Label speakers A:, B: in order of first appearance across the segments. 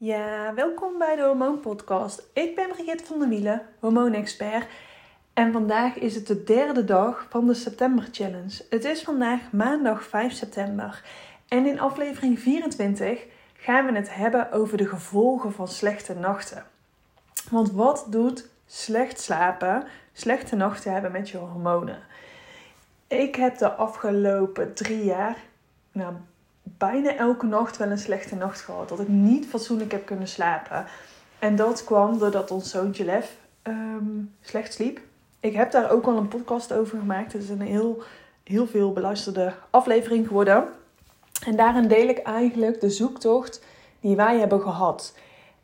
A: Ja, welkom bij de Hormoon Podcast. Ik ben Brigitte van der Wielen, hormoonexpert. En vandaag is het de derde dag van de September Challenge. Het is vandaag maandag 5 september. En in aflevering 24 gaan we het hebben over de gevolgen van slechte nachten. Want wat doet slecht slapen, slechte nachten hebben met je hormonen? Ik heb de afgelopen drie jaar, nou bijna elke nacht wel een slechte nacht gehad. Dat ik niet fatsoenlijk heb kunnen slapen. En dat kwam doordat ons zoontje Lef ehm, slecht sliep. Ik heb daar ook al een podcast over gemaakt. Het is een heel, heel veel beluisterde aflevering geworden. En daarin deel ik eigenlijk de zoektocht die wij hebben gehad.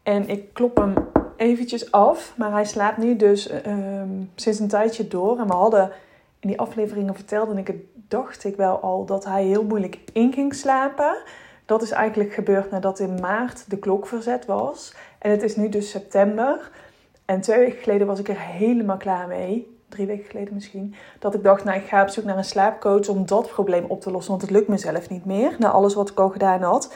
A: En ik klop hem eventjes af, maar hij slaapt nu dus ehm, sinds een tijdje door. En we hadden in die afleveringen vertelde ik het, dacht ik wel al dat hij heel moeilijk in ging slapen. Dat is eigenlijk gebeurd nadat in maart de klok verzet was. En het is nu dus september. En twee weken geleden was ik er helemaal klaar mee. Drie weken geleden misschien. Dat ik dacht, nou ik ga op zoek naar een slaapcoach om dat probleem op te lossen. Want het lukt mezelf niet meer. Na alles wat ik al gedaan had.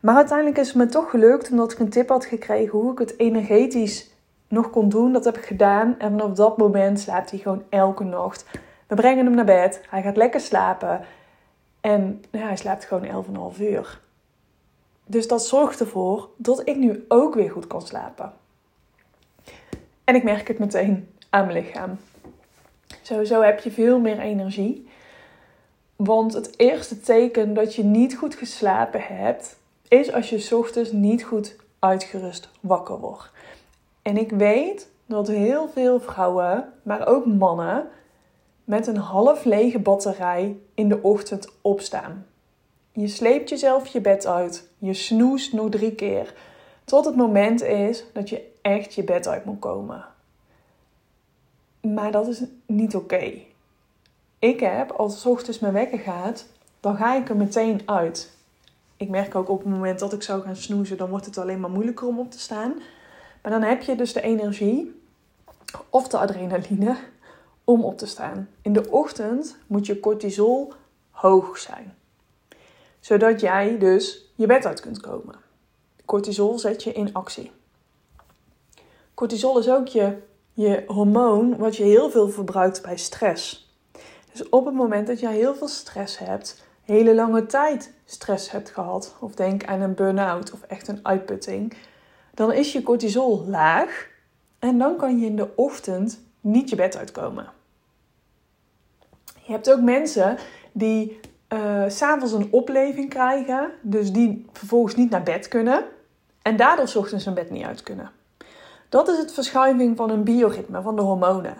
A: Maar uiteindelijk is het me toch gelukt. Omdat ik een tip had gekregen hoe ik het energetisch nog kon doen. Dat heb ik gedaan. En vanaf dat moment slaapt hij gewoon elke nacht we brengen hem naar bed. Hij gaat lekker slapen. En ja, hij slaapt gewoon 11,5 uur. Dus dat zorgt ervoor dat ik nu ook weer goed kan slapen. En ik merk het meteen aan mijn lichaam. Sowieso heb je veel meer energie. Want het eerste teken dat je niet goed geslapen hebt, is als je ochtends niet goed uitgerust wakker wordt. En ik weet dat heel veel vrouwen, maar ook mannen, met een half lege batterij in de ochtend opstaan. Je sleept jezelf je bed uit. Je snoest nog drie keer. Tot het moment is dat je echt je bed uit moet komen. Maar dat is niet oké. Ik heb, als het ochtends mijn wekker gaat, dan ga ik er meteen uit. Ik merk ook op het moment dat ik zou gaan snoezen, dan wordt het alleen maar moeilijker om op te staan. Maar dan heb je dus de energie of de adrenaline om op te staan. In de ochtend moet je cortisol hoog zijn, zodat jij dus je bed uit kunt komen. Cortisol zet je in actie. Cortisol is ook je, je hormoon wat je heel veel verbruikt bij stress. Dus op het moment dat je heel veel stress hebt, hele lange tijd stress hebt gehad, of denk aan een burn-out of echt een uitputting, dan is je cortisol laag en dan kan je in de ochtend niet je bed uitkomen. Je hebt ook mensen die uh, s'avonds een opleving krijgen, dus die vervolgens niet naar bed kunnen en daardoor s ochtends hun bed niet uit kunnen. Dat is het verschuiving van een bioritme, van de hormonen.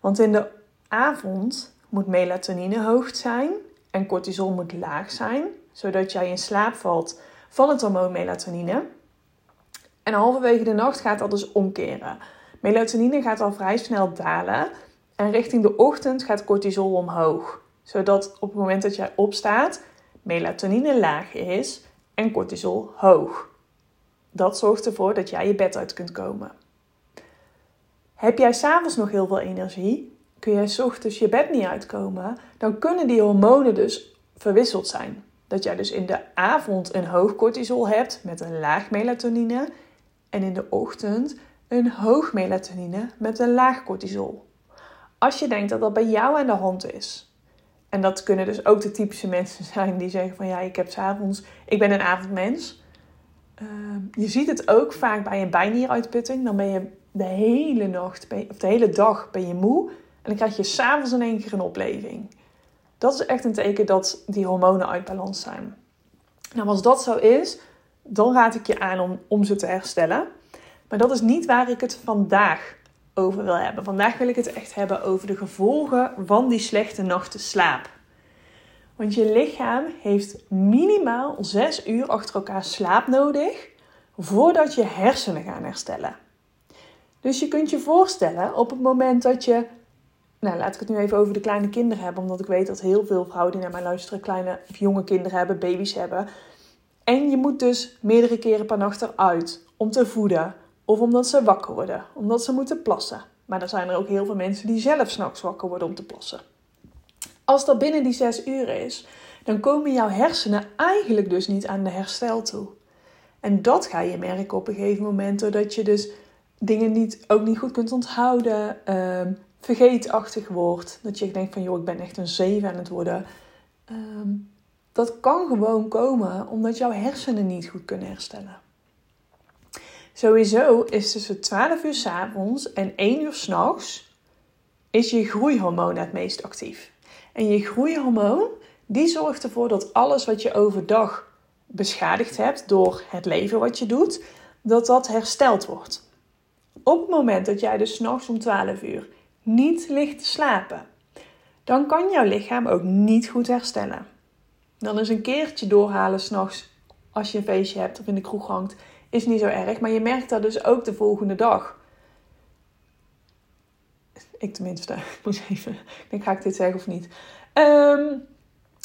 A: Want in de avond moet melatonine hoog zijn en cortisol moet laag zijn, zodat jij in slaap valt van het hormoon melatonine. En halverwege de nacht gaat dat dus omkeren. Melatonine gaat al vrij snel dalen en richting de ochtend gaat cortisol omhoog. Zodat op het moment dat jij opstaat, melatonine laag is en cortisol hoog. Dat zorgt ervoor dat jij je bed uit kunt komen. Heb jij s'avonds nog heel veel energie, kun jij s ochtends je bed niet uitkomen, dan kunnen die hormonen dus verwisseld zijn. Dat jij dus in de avond een hoog cortisol hebt met een laag melatonine en in de ochtend een hoog melatonine met een laag cortisol. Als je denkt dat dat bij jou aan de hand is. En dat kunnen dus ook de typische mensen zijn die zeggen van ja, ik heb s'avonds, ik ben een avondmens. Ehm, je ziet het ook vaak bij een bijnieruitputting. Dan ben je de hele nacht, of de hele dag ben je moe. En dan krijg je s'avonds in één keer een opleving. Dat is echt een teken dat die hormonen uit balans zijn. Nou, als dat zo is, dan raad ik je aan om, om ze te herstellen. Maar dat is niet waar ik het vandaag over wil hebben. Vandaag wil ik het echt hebben over de gevolgen van die slechte nachten slaap. Want je lichaam heeft minimaal 6 uur achter elkaar slaap nodig voordat je hersenen gaan herstellen. Dus je kunt je voorstellen op het moment dat je. Nou, laat ik het nu even over de kleine kinderen hebben, omdat ik weet dat heel veel vrouwen die naar mij luisteren kleine of jonge kinderen hebben, baby's hebben. En je moet dus meerdere keren per nacht eruit om te voeden, of omdat ze wakker worden, omdat ze moeten plassen. Maar er zijn er ook heel veel mensen die zelf s'nachts wakker worden om te plassen. Als dat binnen die zes uur is, dan komen jouw hersenen eigenlijk dus niet aan de herstel toe. En dat ga je merken op een gegeven moment, doordat je dus dingen niet, ook niet goed kunt onthouden, um, vergeetachtig wordt. Dat je denkt van, joh, ik ben echt een zeven aan het worden. Ehm, dat kan gewoon komen omdat jouw hersenen niet goed kunnen herstellen. Sowieso is tussen 12 uur s avonds en 1 uur s'nachts is je groeihormoon het meest actief. En je groeihormoon die zorgt ervoor dat alles wat je overdag beschadigd hebt door het leven wat je doet, dat dat hersteld wordt. Op het moment dat jij dus s'nachts om 12 uur niet ligt te slapen, dan kan jouw lichaam ook niet goed herstellen. Dan is een keertje doorhalen s'nachts als je een feestje hebt of in de kroeg hangt, is niet zo erg. Maar je merkt dat dus ook de volgende dag. Ik tenminste, ik moet even, ik denk ga ik dit zeggen of niet. Um,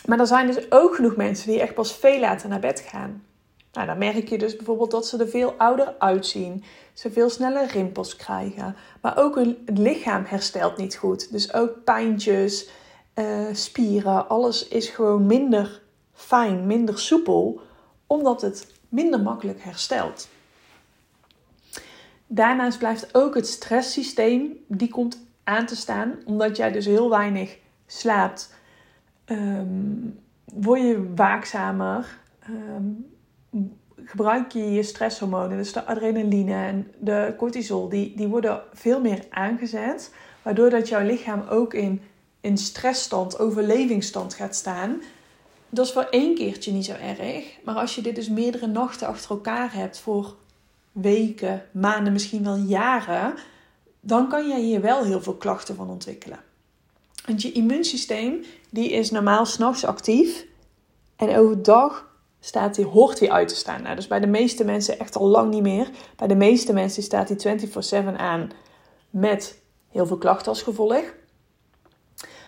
A: maar er zijn dus ook genoeg mensen die echt pas veel later naar bed gaan. Nou, dan merk je dus bijvoorbeeld dat ze er veel ouder uitzien. Ze veel sneller rimpels krijgen. Maar ook hun lichaam herstelt niet goed. Dus ook pijntjes, uh, spieren, alles is gewoon minder fijn, minder soepel. Omdat het minder makkelijk herstelt. Daarnaast blijft ook het stresssysteem, die komt aan te staan. Omdat jij dus heel weinig slaapt um, word je waakzamer. Um, gebruik je je stresshormonen, dus de adrenaline en de cortisol, die, die worden veel meer aangezet. Waardoor dat jouw lichaam ook in, in stressstand, overlevingsstand gaat staan. Dat is voor één keertje niet zo erg. Maar als je dit dus meerdere nachten achter elkaar hebt voor weken, maanden, misschien wel jaren, dan kan jij hier wel heel veel klachten van ontwikkelen. Want je immuunsysteem die is normaal s'nachts actief. En overdag staat die, hoort hij uit te staan. Nou, dus bij de meeste mensen echt al lang niet meer. Bij de meeste mensen staat hij 24-7 aan met heel veel klachten als gevolg.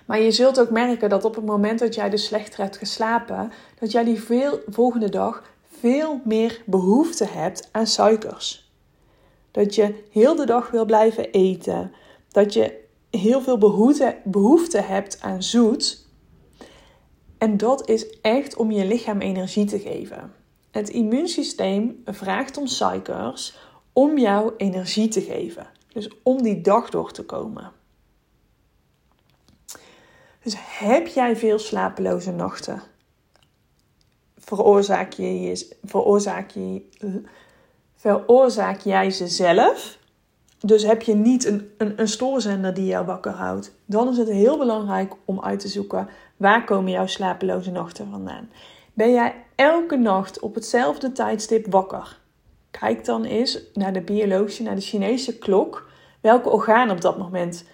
A: Maar je zult ook merken dat op het moment dat jij dus slechter hebt geslapen, dat jij die veel, volgende dag veel meer behoefte hebt aan suikers. Dat je heel de dag wil blijven eten. Dat je heel veel behoefte, behoefte hebt aan zoet. En dat is echt om je lichaam energie te geven. Het immuunsysteem vraagt om suikers om jou energie te geven. Dus om die dag door te komen. Dus heb jij veel slapeloze nachten? Veroorzaak, je, veroorzaak, je, veroorzaak jij ze zelf? Dus heb je niet een, een, een stoorzender die jou wakker houdt? Dan is het heel belangrijk om uit te zoeken Waar komen jouw slapeloze nachten vandaan? Ben jij elke nacht op hetzelfde tijdstip wakker? Kijk dan eens naar de biologische, naar de Chinese klok, welke orgaan op dat moment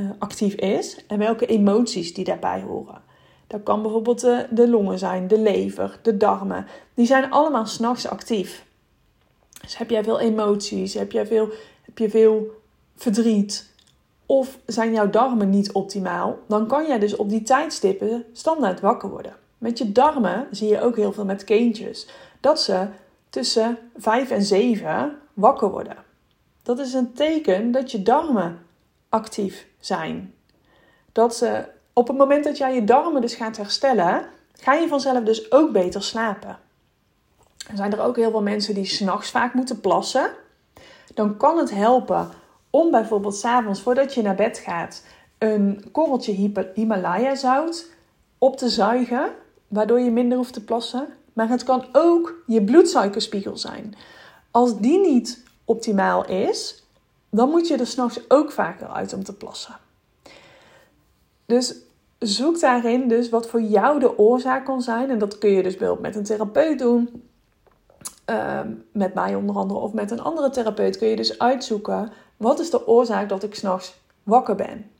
A: uh, actief is en welke emoties die daarbij horen. Dat kan bijvoorbeeld de, de longen zijn, de lever, de darmen. Die zijn allemaal s'nachts actief. Dus heb jij veel emoties, heb, jij veel, heb je veel verdriet, of zijn jouw darmen niet optimaal, dan kan jij dus op die tijdstippen standaard wakker worden. Met je darmen zie je ook heel veel met kindjes dat ze tussen 5 en 7 wakker worden. Dat is een teken dat je darmen actief zijn. Dat ze op het moment dat jij je darmen dus gaat herstellen, ga je vanzelf dus ook beter slapen. Er zijn er ook heel veel mensen die s'nachts vaak moeten plassen. Dan kan het helpen om bijvoorbeeld s'avonds voordat je naar bed gaat een korreltje Himalaya zout op te zuigen, waardoor je minder hoeft te plassen. Maar het kan ook je bloedsuikerspiegel zijn. Als die niet optimaal is, dan moet je er s'nachts ook vaker uit om te plassen. Dus zoek daarin dus wat voor jou de oorzaak kan zijn. En dat kun je dus bijvoorbeeld met een therapeut doen. Ehm, met mij onder andere of met een andere therapeut kun je dus uitzoeken wat is de oorzaak dat ik s'nachts wakker ben?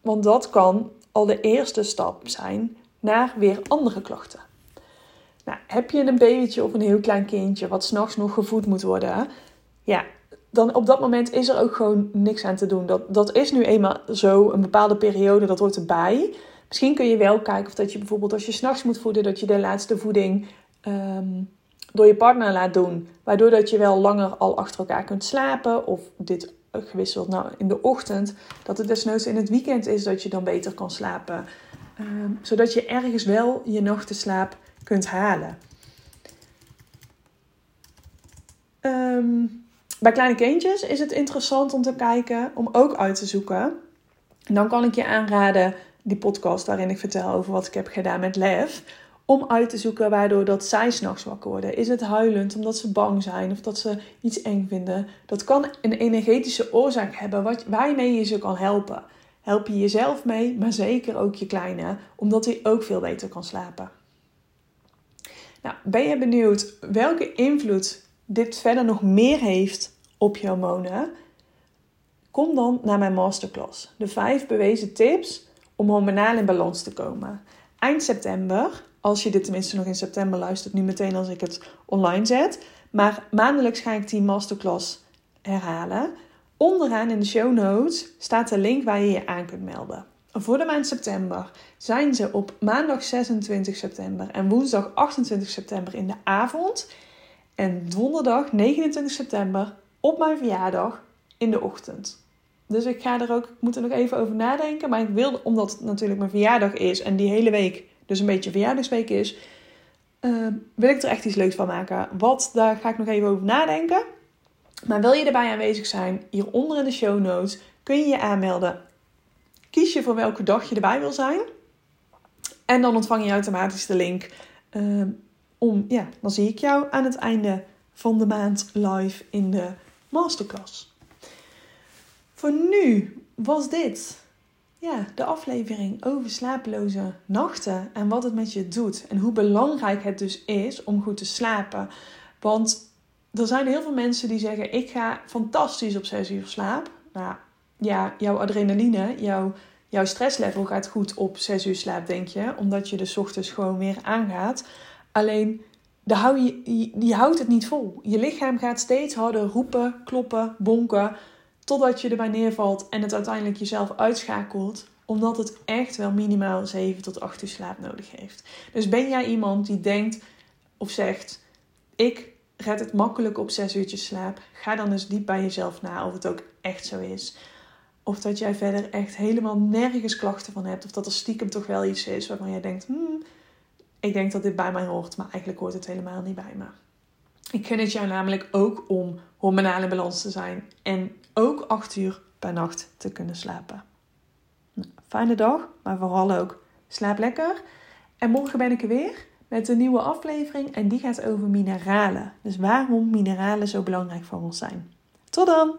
A: Want dat kan al de eerste stap zijn naar weer andere klachten. Nou, heb je een babytje of een heel klein kindje wat s'nachts nog gevoed moet worden? Ja, dan op dat moment is er ook gewoon niks aan te doen. Dat, dat is nu eenmaal zo, een bepaalde periode, dat hoort erbij. Misschien kun je wel kijken of dat je bijvoorbeeld als je s'nachts moet voeden, dat je de laatste voeding ehm, door je partner laat doen. Waardoor dat je wel langer al achter elkaar kunt slapen. Of dit gewisseld nou, in de ochtend. Dat het desnoods in het weekend is dat je dan beter kan slapen. Ehm, zodat je ergens wel je nachtenslaap kunt halen. ehm, bij kleine kindjes is het interessant om te kijken, om ook uit te zoeken. En dan kan ik je aanraden die podcast waarin ik vertel over wat ik heb gedaan met Lef. Om uit te zoeken waardoor dat zij s'nachts wakker worden. Is het huilend omdat ze bang zijn of dat ze iets eng vinden? Dat kan een energetische oorzaak hebben waarmee je ze kan helpen. Help je jezelf mee, maar zeker ook je kleine, omdat hij ook veel beter kan slapen. Nou, ben je benieuwd welke invloed dit verder nog meer heeft op je hormonen? Kom dan naar mijn masterclass. De vijf bewezen tips om hormonaal in balans te komen. Eind september, als je dit tenminste nog in september luistert, nu meteen als ik het online zet. Maar maandelijks ga ik die masterclass herhalen. Onderaan in de show notes staat de link waar je je aan kunt melden. Voor de maand september zijn ze op maandag 26 september en woensdag 28 september in de avond. En donderdag 29 september op mijn verjaardag in de ochtend. Dus ik ga er ook, ik moet er nog even over nadenken. Maar ik wil, omdat het natuurlijk mijn verjaardag is en die hele week dus een beetje verjaardagsweek is, uh, wil ik er echt iets leuks van maken. Wat, daar ga ik nog even over nadenken. Maar wil je erbij aanwezig zijn, hieronder in de show notes kun je je aanmelden. Kies je voor welke dag je erbij wil zijn. En dan ontvang je automatisch de link. Uh, om, ja, dan zie ik jou aan het einde van de maand live in de masterclass. Voor nu was dit ja, de aflevering over slapeloze nachten en wat het met je doet. En hoe belangrijk het dus is om goed te slapen. Want er zijn heel veel mensen die zeggen: Ik ga fantastisch op 6 uur slaap. Nou ja, jouw adrenaline, jouw, jouw stresslevel gaat goed op 6 uur slaap, denk je. Omdat je de ochtends gewoon weer aangaat. Alleen, hou je, je houdt het niet vol. Je lichaam gaat steeds harder roepen, kloppen, bonken. Totdat je erbij neervalt en het uiteindelijk jezelf uitschakelt. Omdat het echt wel minimaal 7 tot 8 uur slaap nodig heeft. Dus ben jij iemand die denkt of zegt: Ik red het makkelijk op 6 uurtjes slaap. Ga dan eens diep bij jezelf na of het ook echt zo is. Of dat jij verder echt helemaal nergens klachten van hebt. Of dat er stiekem toch wel iets is waarvan jij denkt: hmm, ik denk dat dit bij mij hoort, maar eigenlijk hoort het helemaal niet bij me. Ik gun het jou namelijk ook om hormonale balans te zijn en ook 8 uur per nacht te kunnen slapen. Nou, fijne dag, maar vooral ook slaap lekker. En morgen ben ik er weer met een nieuwe aflevering en die gaat over mineralen. Dus waarom mineralen zo belangrijk voor ons zijn. Tot dan!